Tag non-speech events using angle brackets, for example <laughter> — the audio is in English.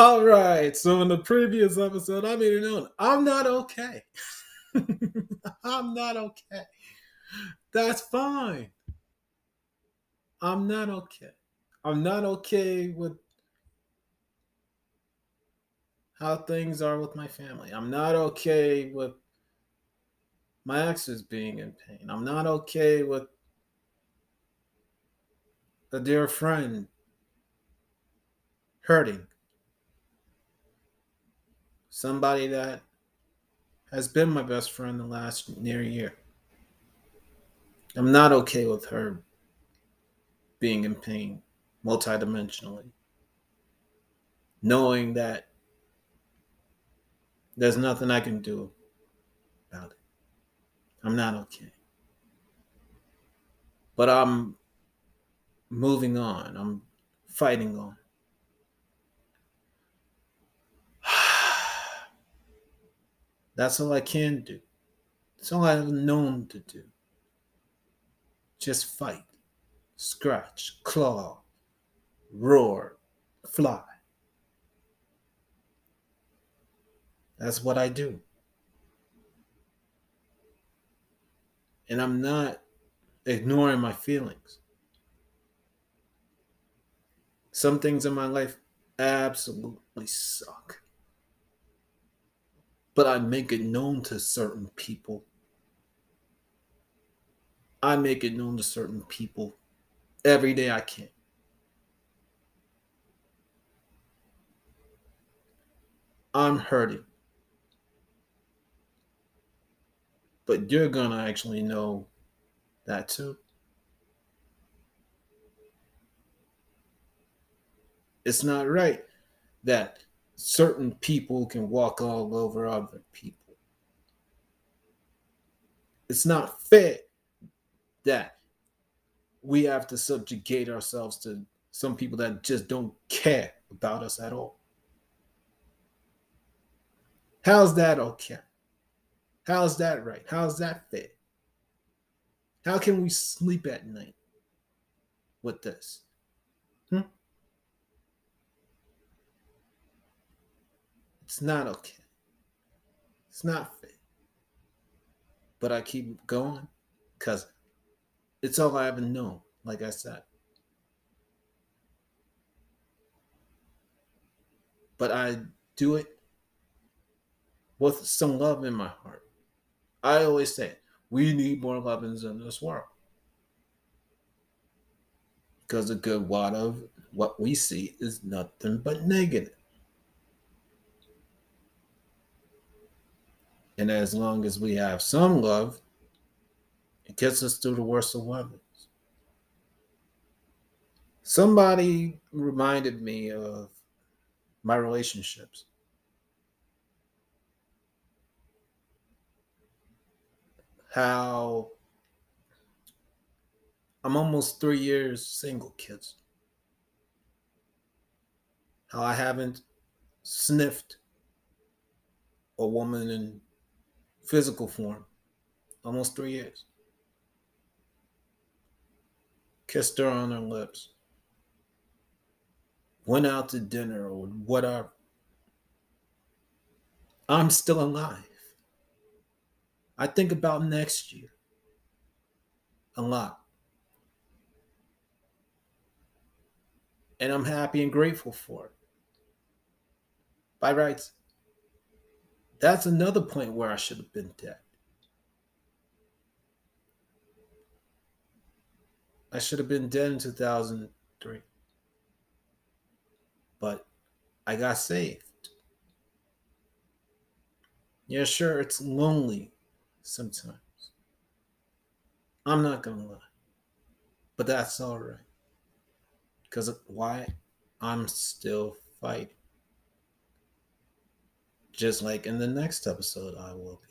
All right. So in the previous episode, I made it known I'm not okay. <laughs> I'm not okay. That's fine. I'm not okay. I'm not okay with how things are with my family. I'm not okay with my exes being in pain. I'm not okay with a dear friend hurting. Somebody that has been my best friend the last near year. I'm not okay with her being in pain multidimensionally. Knowing that there's nothing I can do about it. I'm not okay. But I'm moving on. I'm fighting on. That's all I can do. That's all I've known to do. Just fight, scratch, claw, roar, fly. That's what I do. And I'm not ignoring my feelings. Some things in my life absolutely suck. But I make it known to certain people. I make it known to certain people every day I can. I'm hurting. But you're going to actually know that too. It's not right that certain people can walk all over other people. It's not fair that we have to subjugate ourselves to some people that just don't care about us at all. How's that okay? How's that right? How's that fair? How can we sleep at night with this? Hmm? It's not okay. It's not fair. But I keep going because it's all I ever know, like I said. But I do it with some love in my heart. I always say, we need more lovings in this world. Because a good lot of what we see is nothing but negative. And as long as we have some love, it gets us through the worst of weathers. Somebody reminded me of my relationships. How I'm almost three years single, kids. How I haven't sniffed a woman in physical form. Almost three years. Kissed her on her lips. Went out to dinner or whatever. I'm still alive. I think about next year a lot. And I'm happy and grateful for it. By rights, that's another point where I should have been dead. I should have been dead in 2003. But I got saved. Yeah, sure, it's lonely sometimes. I'm not going to lie. But that's all right. Because why? I'm still fighting just like in the next episode, I will be.